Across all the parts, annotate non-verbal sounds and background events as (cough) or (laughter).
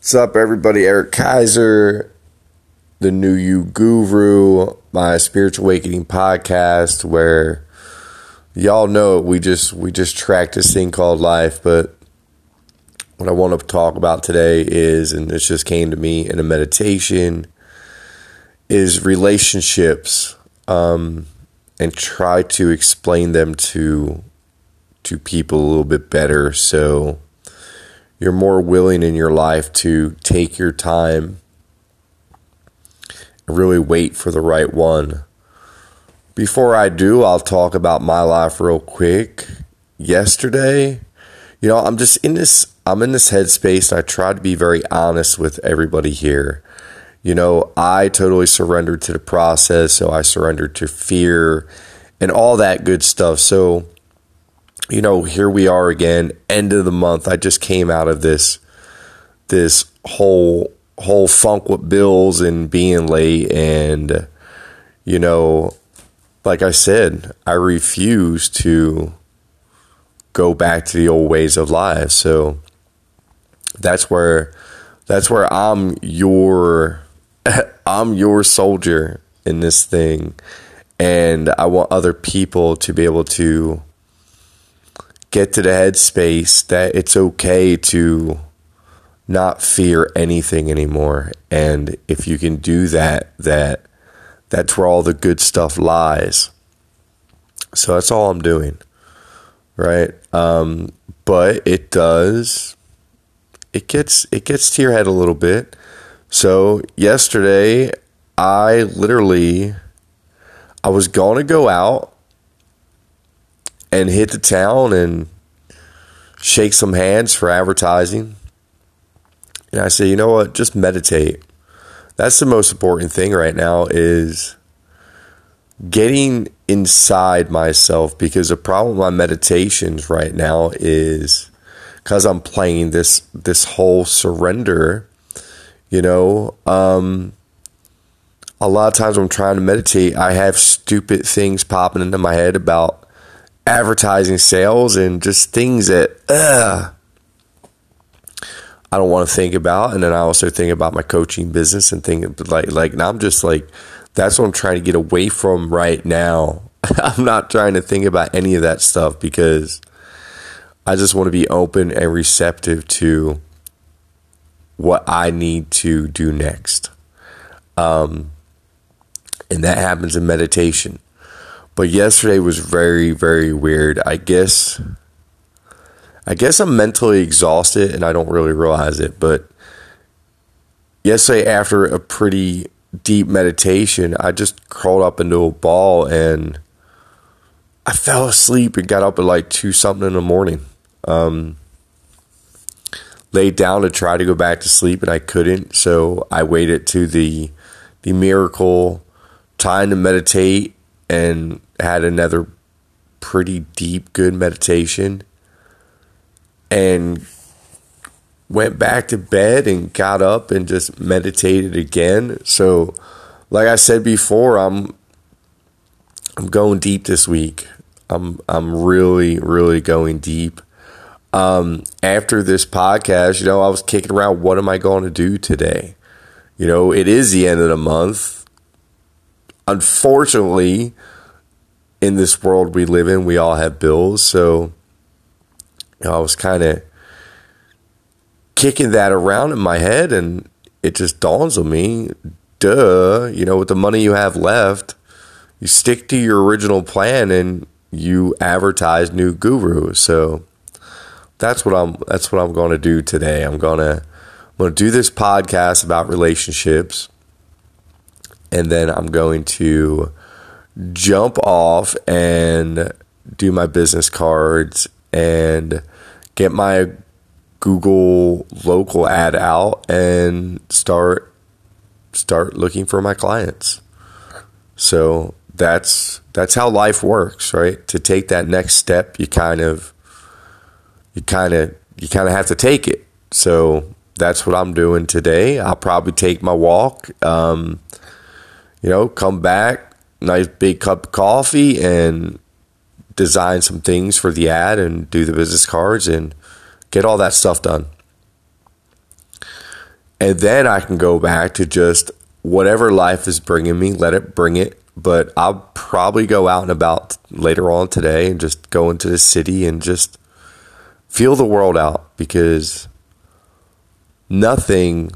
What's up, everybody? Eric Kaiser, the New You Guru, my spiritual awakening podcast, where y'all know we just we just track this thing called life. But what I want to talk about today is, and this just came to me in a meditation, is relationships, um, and try to explain them to to people a little bit better. So you're more willing in your life to take your time and really wait for the right one. Before I do, I'll talk about my life real quick. Yesterday, you know, I'm just in this I'm in this headspace and I try to be very honest with everybody here. You know, I totally surrendered to the process, so I surrendered to fear and all that good stuff. So you know, here we are again, end of the month. I just came out of this this whole whole funk with bills and being late and you know, like I said, I refuse to go back to the old ways of life. So that's where that's where I'm your (laughs) I'm your soldier in this thing and I want other people to be able to get to the headspace that it's okay to not fear anything anymore. And if you can do that, that that's where all the good stuff lies. So that's all I'm doing. Right? Um, but it does it gets it gets to your head a little bit. So yesterday I literally I was to go out and hit the town and shake some hands for advertising. And I say, you know what? Just meditate. That's the most important thing right now is getting inside myself because the problem with my meditations right now is because I'm playing this this whole surrender, you know, um, a lot of times when I'm trying to meditate, I have stupid things popping into my head about advertising sales and just things that uh, I don't want to think about. And then I also think about my coaching business and think like like now I'm just like that's what I'm trying to get away from right now. (laughs) I'm not trying to think about any of that stuff because I just want to be open and receptive to what I need to do next. Um, and that happens in meditation. But yesterday was very, very weird. I guess I guess I'm mentally exhausted and I don't really realize it, but yesterday after a pretty deep meditation, I just crawled up into a ball and I fell asleep and got up at like two something in the morning. Um, laid down to try to go back to sleep and I couldn't, so I waited to the the miracle time to meditate and had another pretty deep, good meditation and went back to bed and got up and just meditated again. So, like I said before, I'm I'm going deep this week. I'm I'm really really going deep. Um, after this podcast, you know, I was kicking around. What am I going to do today? You know, it is the end of the month unfortunately, in this world we live in, we all have bills. So you know, I was kind of kicking that around in my head, and it just dawns on me duh, you know, with the money you have left, you stick to your original plan and you advertise new guru. So that's what I'm that's what I'm going to do today. I'm going to I'm going to do this podcast about relationships and then I'm going to jump off and do my business cards and get my Google local ad out and start start looking for my clients. So that's that's how life works, right? To take that next step, you kind of you kind of you kind of have to take it. So that's what I'm doing today. I'll probably take my walk. Um, you know, come back, nice big cup of coffee, and design some things for the ad and do the business cards and get all that stuff done. And then I can go back to just whatever life is bringing me, let it bring it. But I'll probably go out and about later on today and just go into the city and just feel the world out because nothing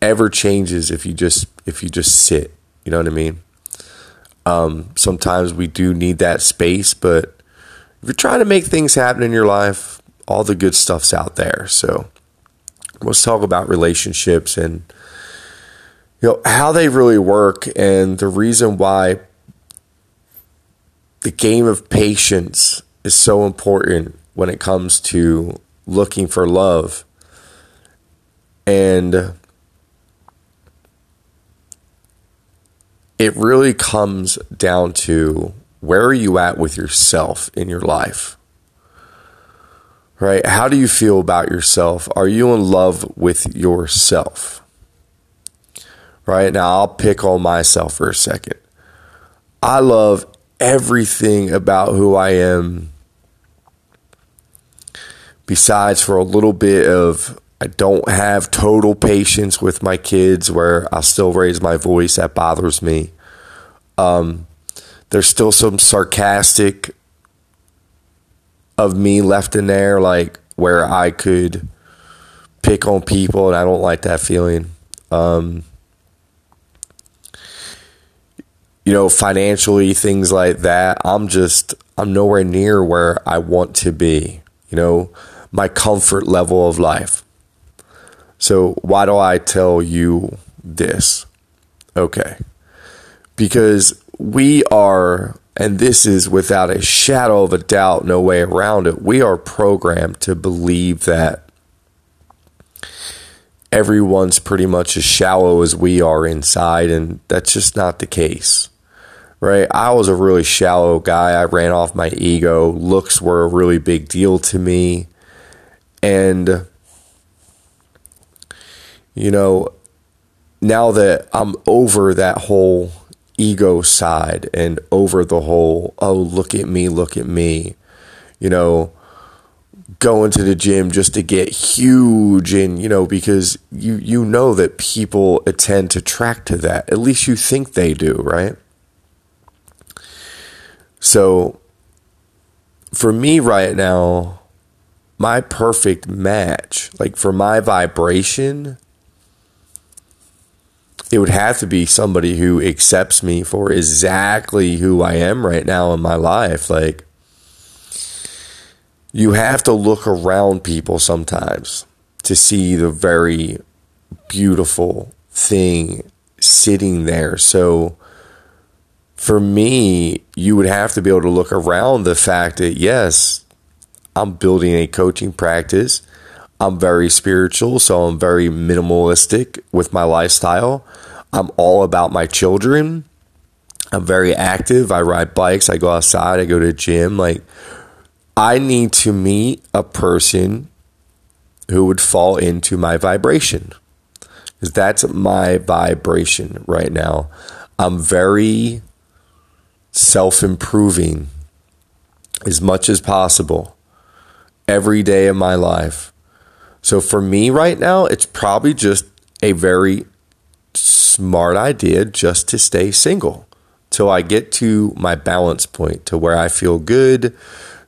ever changes if you just if you just sit. You know what I mean? Um, sometimes we do need that space, but if you're trying to make things happen in your life, all the good stuff's out there. So let's talk about relationships and you know how they really work and the reason why the game of patience is so important when it comes to looking for love and it really comes down to where are you at with yourself in your life? Right? How do you feel about yourself? Are you in love with yourself? Right? Now, I'll pick on myself for a second. I love everything about who I am, besides for a little bit of I don't have total patience with my kids where I still raise my voice. That bothers me. Um, there's still some sarcastic of me left in there, like where I could pick on people, and I don't like that feeling. Um, you know, financially, things like that. I'm just, I'm nowhere near where I want to be, you know, my comfort level of life. So, why do I tell you this? Okay. Because we are, and this is without a shadow of a doubt, no way around it, we are programmed to believe that everyone's pretty much as shallow as we are inside, and that's just not the case. Right? I was a really shallow guy. I ran off my ego. Looks were a really big deal to me. And you know, now that I'm over that whole ego side and over the whole, oh, look at me, look at me, you know, going to the gym just to get huge and, you know, because you, you know that people attend to track to that. At least you think they do, right? So for me right now, my perfect match, like for my vibration, it would have to be somebody who accepts me for exactly who I am right now in my life. Like, you have to look around people sometimes to see the very beautiful thing sitting there. So, for me, you would have to be able to look around the fact that, yes, I'm building a coaching practice. I'm very spiritual, so I'm very minimalistic with my lifestyle. I'm all about my children. I'm very active. I ride bikes. I go outside. I go to gym. Like, I need to meet a person who would fall into my vibration. Because that's my vibration right now. I'm very self improving as much as possible every day of my life. So for me right now, it's probably just a very smart idea just to stay single till I get to my balance point to where I feel good,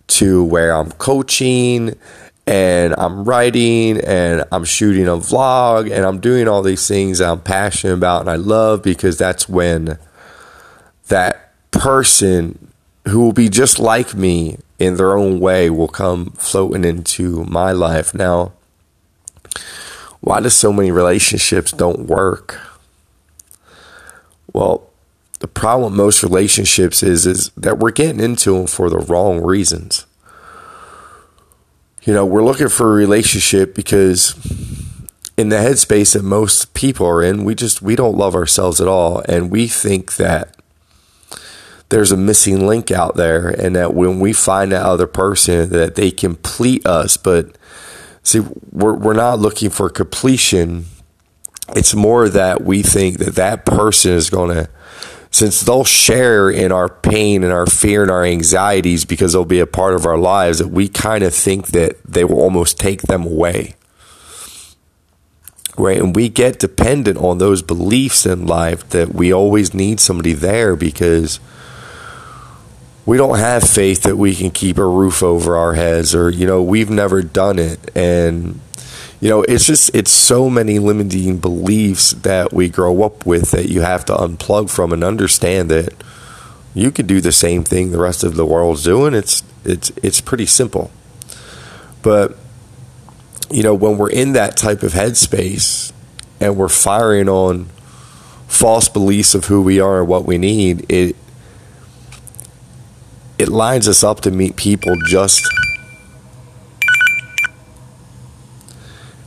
to where I'm coaching and I'm writing and I'm shooting a vlog and I'm doing all these things I'm passionate about and I love because that's when that person who will be just like me in their own way will come floating into my life. Now, why do so many relationships don't work? Well, the problem with most relationships is is that we're getting into them for the wrong reasons. You know, we're looking for a relationship because in the headspace that most people are in, we just we don't love ourselves at all and we think that there's a missing link out there and that when we find that other person that they complete us but see we're we're not looking for completion it's more that we think that that person is going to since they'll share in our pain and our fear and our anxieties because they'll be a part of our lives that we kind of think that they will almost take them away right? And we get dependent on those beliefs in life that we always need somebody there because we don't have faith that we can keep a roof over our heads or, you know, we've never done it. And, you know, it's just, it's so many limiting beliefs that we grow up with that you have to unplug from and understand that you can do the same thing the rest of the world's doing. It's, it's, it's pretty simple. But, you know, when we're in that type of headspace and we're firing on false beliefs of who we are and what we need, it it lines us up to meet people just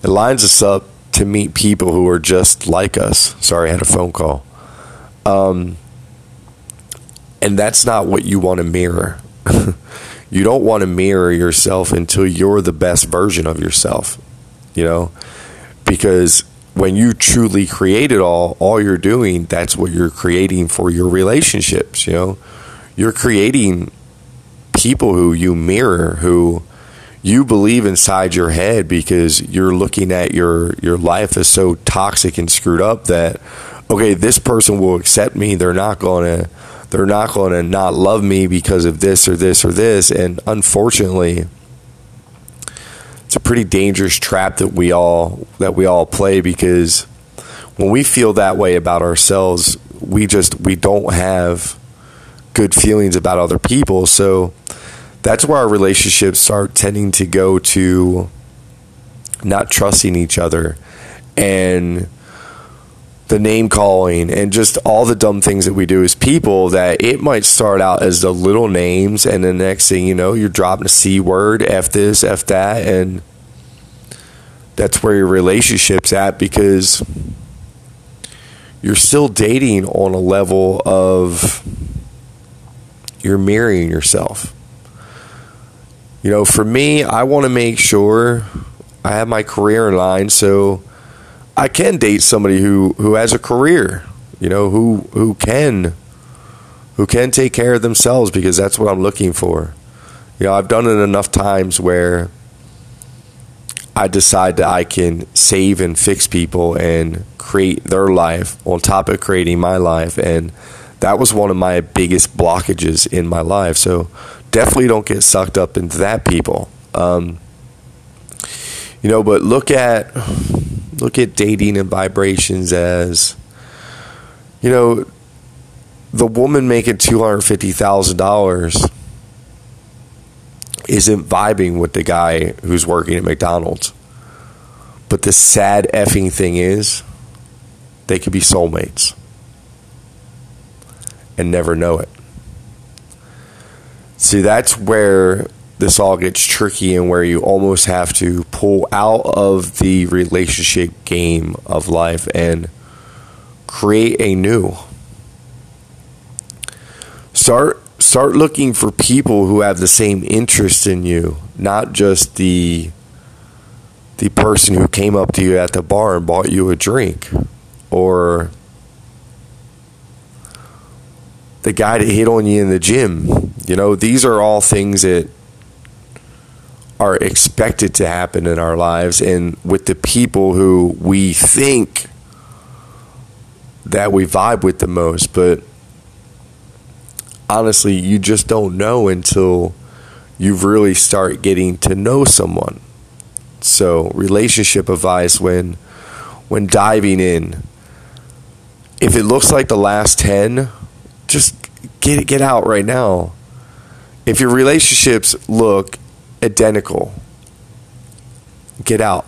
it lines us up to meet people who are just like us. Sorry, I had a phone call. Um, and that's not what you want to mirror. (laughs) you don't want to mirror yourself until you're the best version of yourself, you know? Because when you truly create it all, all you're doing, that's what you're creating for your relationships, you know? You're creating people who you mirror, who you believe inside your head because you're looking at your your life as so toxic and screwed up that okay, this person will accept me. They're not going to they're not going to not love me because of this or this or this. And unfortunately, it's a pretty dangerous trap that we all that we all play because when we feel that way about ourselves, we just we don't have good feelings about other people. So that's where our relationships start tending to go to not trusting each other and the name calling and just all the dumb things that we do as people that it might start out as the little names and the next thing you know you're dropping a c word f this f that and that's where your relationship's at because you're still dating on a level of you're mirroring yourself you know for me i want to make sure i have my career in line so I can date somebody who who has a career, you know, who who can who can take care of themselves because that's what I'm looking for. You know, I've done it enough times where I decide that I can save and fix people and create their life on top of creating my life and that was one of my biggest blockages in my life. So definitely don't get sucked up into that people. Um, you know, but look at look at dating and vibrations as you know the woman making $250,000 isn't vibing with the guy who's working at McDonald's. But the sad effing thing is, they could be soulmates and never know it. See, that's where this all gets tricky and where you almost have to pull out of the relationship game of life and create a new. Start start looking for people who have the same interest in you not just the the person who came up to you at the bar and bought you a drink or the guy that hit on you in the gym. You know these are all things that are expected to happen in our lives and with the people who we think that we vibe with the most. But honestly you just don't know until you really start getting to know someone. So relationship advice when when diving in. If it looks like the last 10 just get get out right now if your relationships look identical. Get out.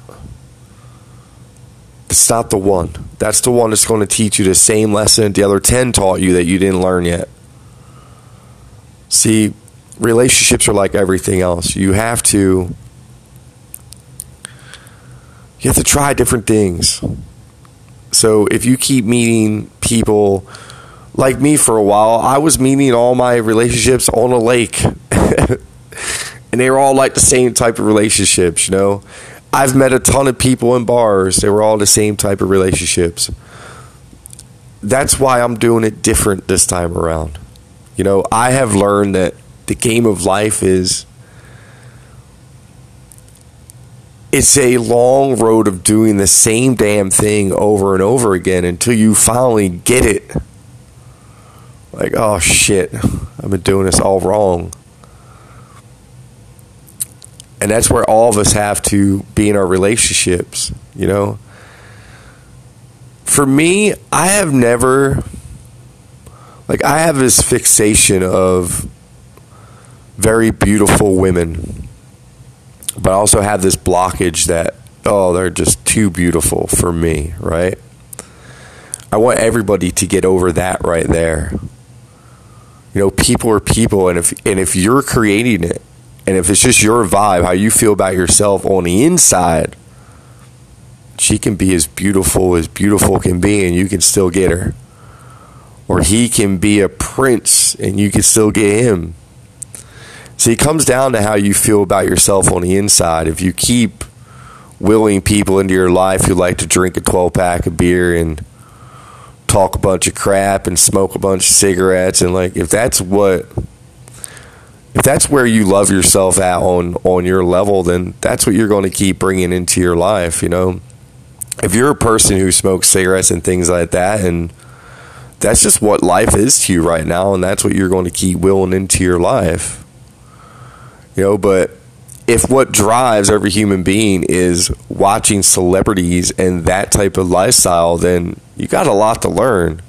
It's not the one. That's the one that's going to teach you the same lesson the other 10 taught you that you didn't learn yet. See, relationships are like everything else. You have to you have to try different things. So if you keep meeting people like me for a while, I was meeting all my relationships on a lake. (laughs) and they were all like the same type of relationships, you know. I've met a ton of people in bars. They were all the same type of relationships. That's why I'm doing it different this time around. You know, I have learned that the game of life is it's a long road of doing the same damn thing over and over again until you finally get it. Like, oh shit, I've been doing this all wrong. And that's where all of us have to be in our relationships, you know? For me, I have never, like, I have this fixation of very beautiful women but I also have this blockage that oh they're just too beautiful for me, right? I want everybody to get over that right there. You know, people are people and if and if you're creating it and if it's just your vibe, how you feel about yourself on the inside, she can be as beautiful as beautiful can be and you can still get her. Or he can be a prince and you can still get him so it comes down to how you feel about yourself on the inside. If you keep willing people into your life who like to drink a 12 pack of beer and talk a bunch of crap and smoke a bunch of cigarettes and like if that's what if that's where you love yourself at on on your level then that's what you're going to keep bringing into your life you know? If you're a person who smokes cigarettes and things like that and that's just what life is to you right now and that's what you're going to keep willing into your life. You know, but if what drives every human being is watching celebrities and that type of lifestyle, then you got a lot to learn.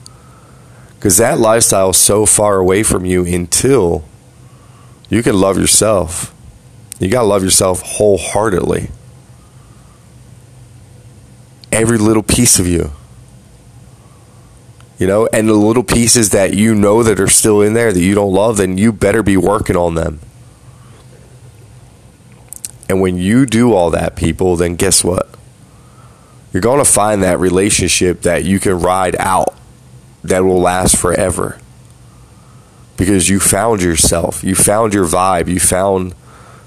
Because that lifestyle is so far away from you until you can love yourself. You got to love yourself wholeheartedly. Every little piece of you. You know, and the little pieces that you know that are still in there that you don't love, then you better be working on them. And when you do all that, people, then guess what? You're going to find that relationship that you can ride out that will last forever. Because you found yourself, you found your vibe, you found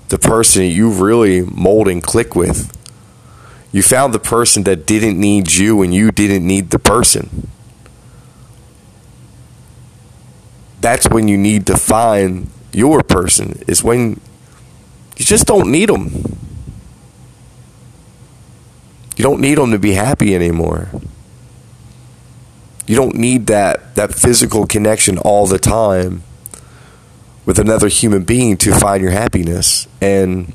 the person you really mold and click with. You found the person that didn't need you and you didn't need the person. That's when you need to find your person, is when you just don't need them. You don't need them to be happy anymore. You don't need that, that physical connection all the time with another human being to find your happiness. And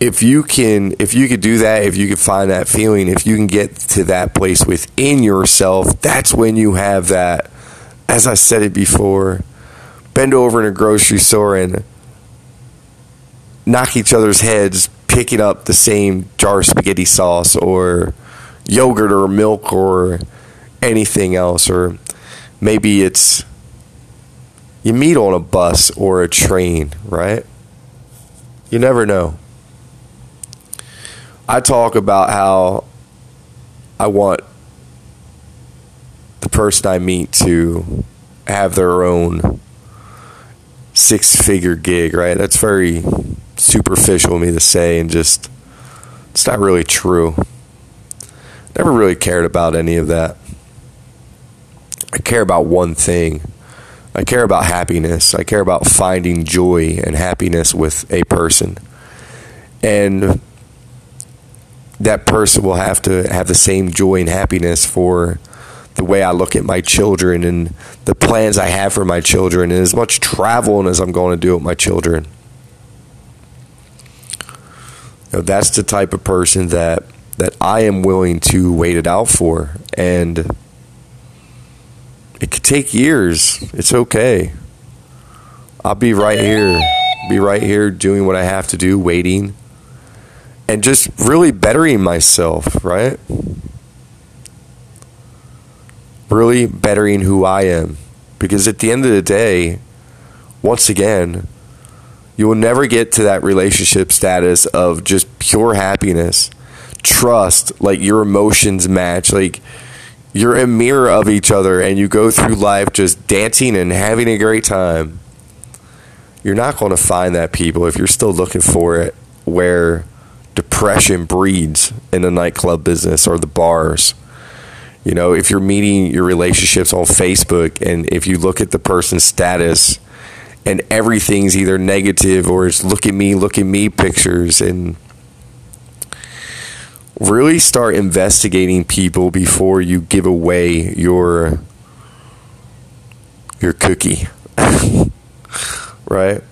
if you can if you could do that, if you could find that feeling, if you can get to that place within yourself, that's when you have that as I said it before, bend over in a grocery store and knock each other's heads picking up the same jar of spaghetti sauce or yogurt or milk or anything else or maybe it's you meet on a bus or a train, right? You never know. I talk about how I want the person I meet to have their own six figure gig, right? That's very superficial of me to say and just it's not really true. Never really cared about any of that. I care about one thing. I care about happiness. I care about finding joy and happiness with a person. And that person will have to have the same joy and happiness for the way I look at my children and the plans I have for my children and as much traveling as I'm going to do with my children. Know, that's the type of person that that I am willing to wait it out for, and it could take years. It's okay. I'll be right here, be right here doing what I have to do, waiting, and just really bettering myself, right? Really bettering who I am. Because at the end of the day, once again, you will never get to that relationship status of just pure happiness, trust, like your emotions match, like you're a mirror of each other and you go through life just dancing and having a great time. You're not going to find that people if you're still looking for it where depression breeds in the nightclub business or the bars. You know, if you're meeting your relationships on Facebook and if you look at the person's status and everything's either negative or it's look at me, look at me pictures and really start investigating people before you give away your your cookie. (laughs) right?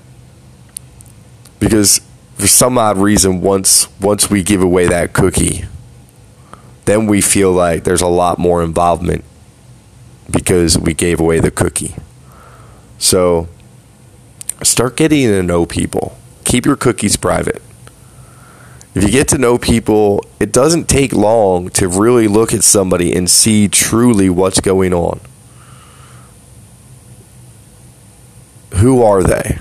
Because for some odd reason once once we give away that cookie, then we feel like there's a lot more involvement because we gave away the cookie. So start getting to know people. Keep your cookies private. If you get to know people, it doesn't take long to really look at somebody and see truly what's going on. Who are they?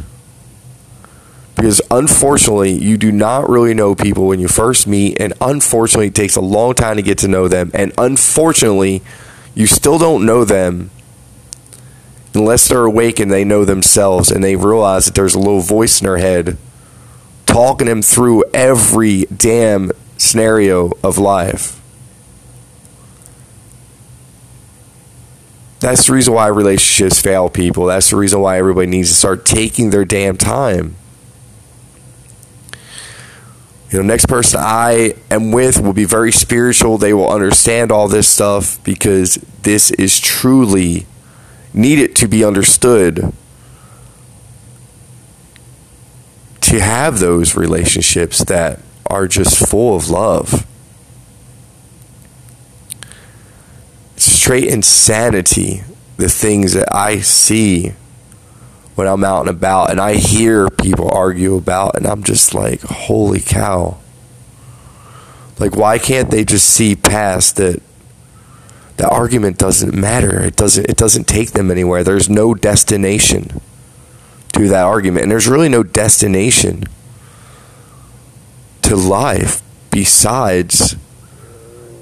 Because unfortunately, you do not really know people when you first meet, and unfortunately, it takes a long time to get to know them. And unfortunately, you still don't know them unless they're awake and they know themselves and they realize that there's a little voice in their head talking them through every damn scenario of life. That's the reason why relationships fail people. That's the reason why everybody needs to start taking their damn time you know, next person I am with will be very spiritual. They will understand all this stuff because this is truly needed to be understood to have those relationships that are just full of love. Straight insanity, the things that I see when I'm out and about and I hear people argue about and I'm just like, holy cow. Like why can't they just see past that the argument doesn't matter. It doesn't it doesn't take them anywhere. There's no destination to that argument. And there's really no destination to life besides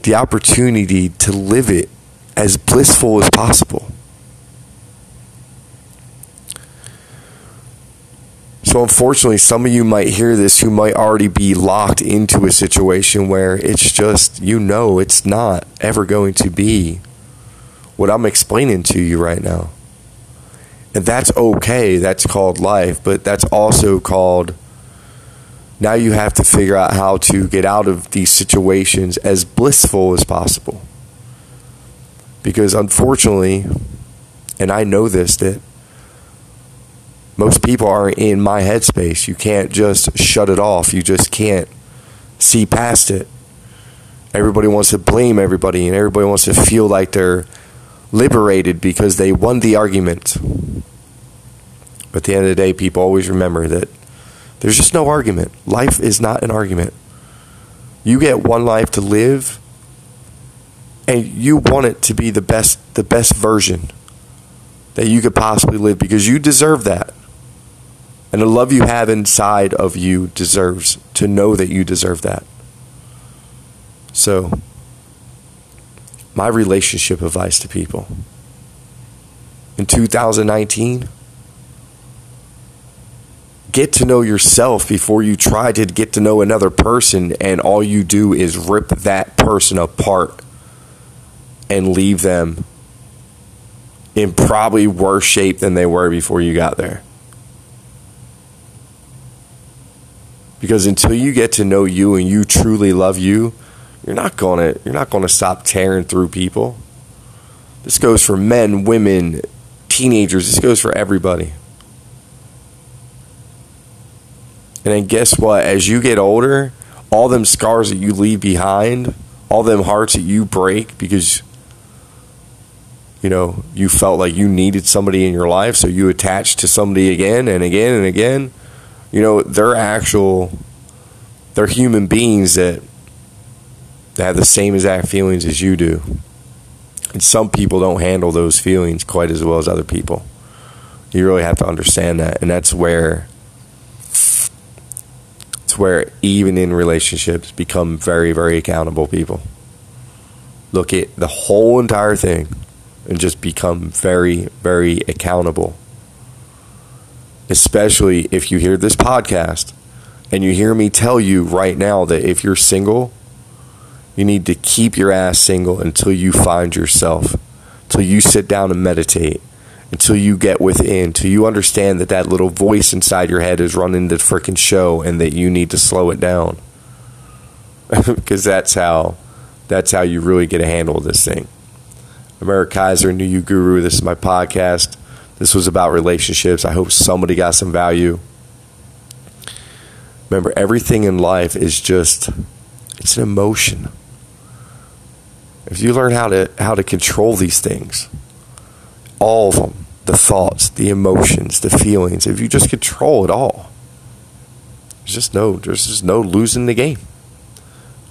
the opportunity to live it as blissful as possible. So, unfortunately, some of you might hear this who might already be locked into a situation where it's just, you know, it's not ever going to be what I'm explaining to you right now. And that's okay. That's called life. But that's also called now you have to figure out how to get out of these situations as blissful as possible. Because unfortunately, and I know this, that most people are in my headspace. You can't just shut it off. You just can't see past it. Everybody wants to blame everybody, and everybody wants to feel like they're liberated because they won the argument. But at the end of the day, people always remember that there's just no argument. Life is not an argument. You get one life to live, and you want it to be the best, the best version that you could possibly live because you deserve that. And the love you have inside of you deserves to know that you deserve that. So, my relationship advice to people in 2019 get to know yourself before you try to get to know another person and all you do is rip that person apart and leave them in probably worse shape than they were before you got there. Because until you get to know you and you truly love you, you're not going to you're not to stop tearing through people. This goes for men, women, teenagers. This goes for everybody. And then guess what? As you get older, all them scars that you leave behind, all them hearts that you break because you know, you felt like you needed somebody in your life, so you attached to somebody again and again and again you know, they're actual, they're human beings that, that have the same exact feelings as you do. And some people don't handle those feelings quite as well as other people. You really have to understand that. And that's where it's where even in relationships become very, very accountable people. Look at the whole entire thing and just become very, very accountable especially if you hear this podcast and you hear me tell you right now that if you're single, you need to keep your ass single until you find yourself, until you sit down and meditate, until you get within, until you understand that that little voice inside your head is running the freaking show and that you need to slow it down. (laughs) because that's how that's how you really get a handle of this thing. America Kaiser, New You Guru. This is my podcast. This was about relationships. I hope somebody got some value. Remember, everything in life is just it's an emotion. If you learn how to how to control these things, all of them, the thoughts, the emotions, the feelings, if you just control it all, there's just no there's just no losing the game.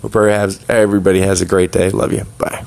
Hope everybody has a great day. Love you. Bye.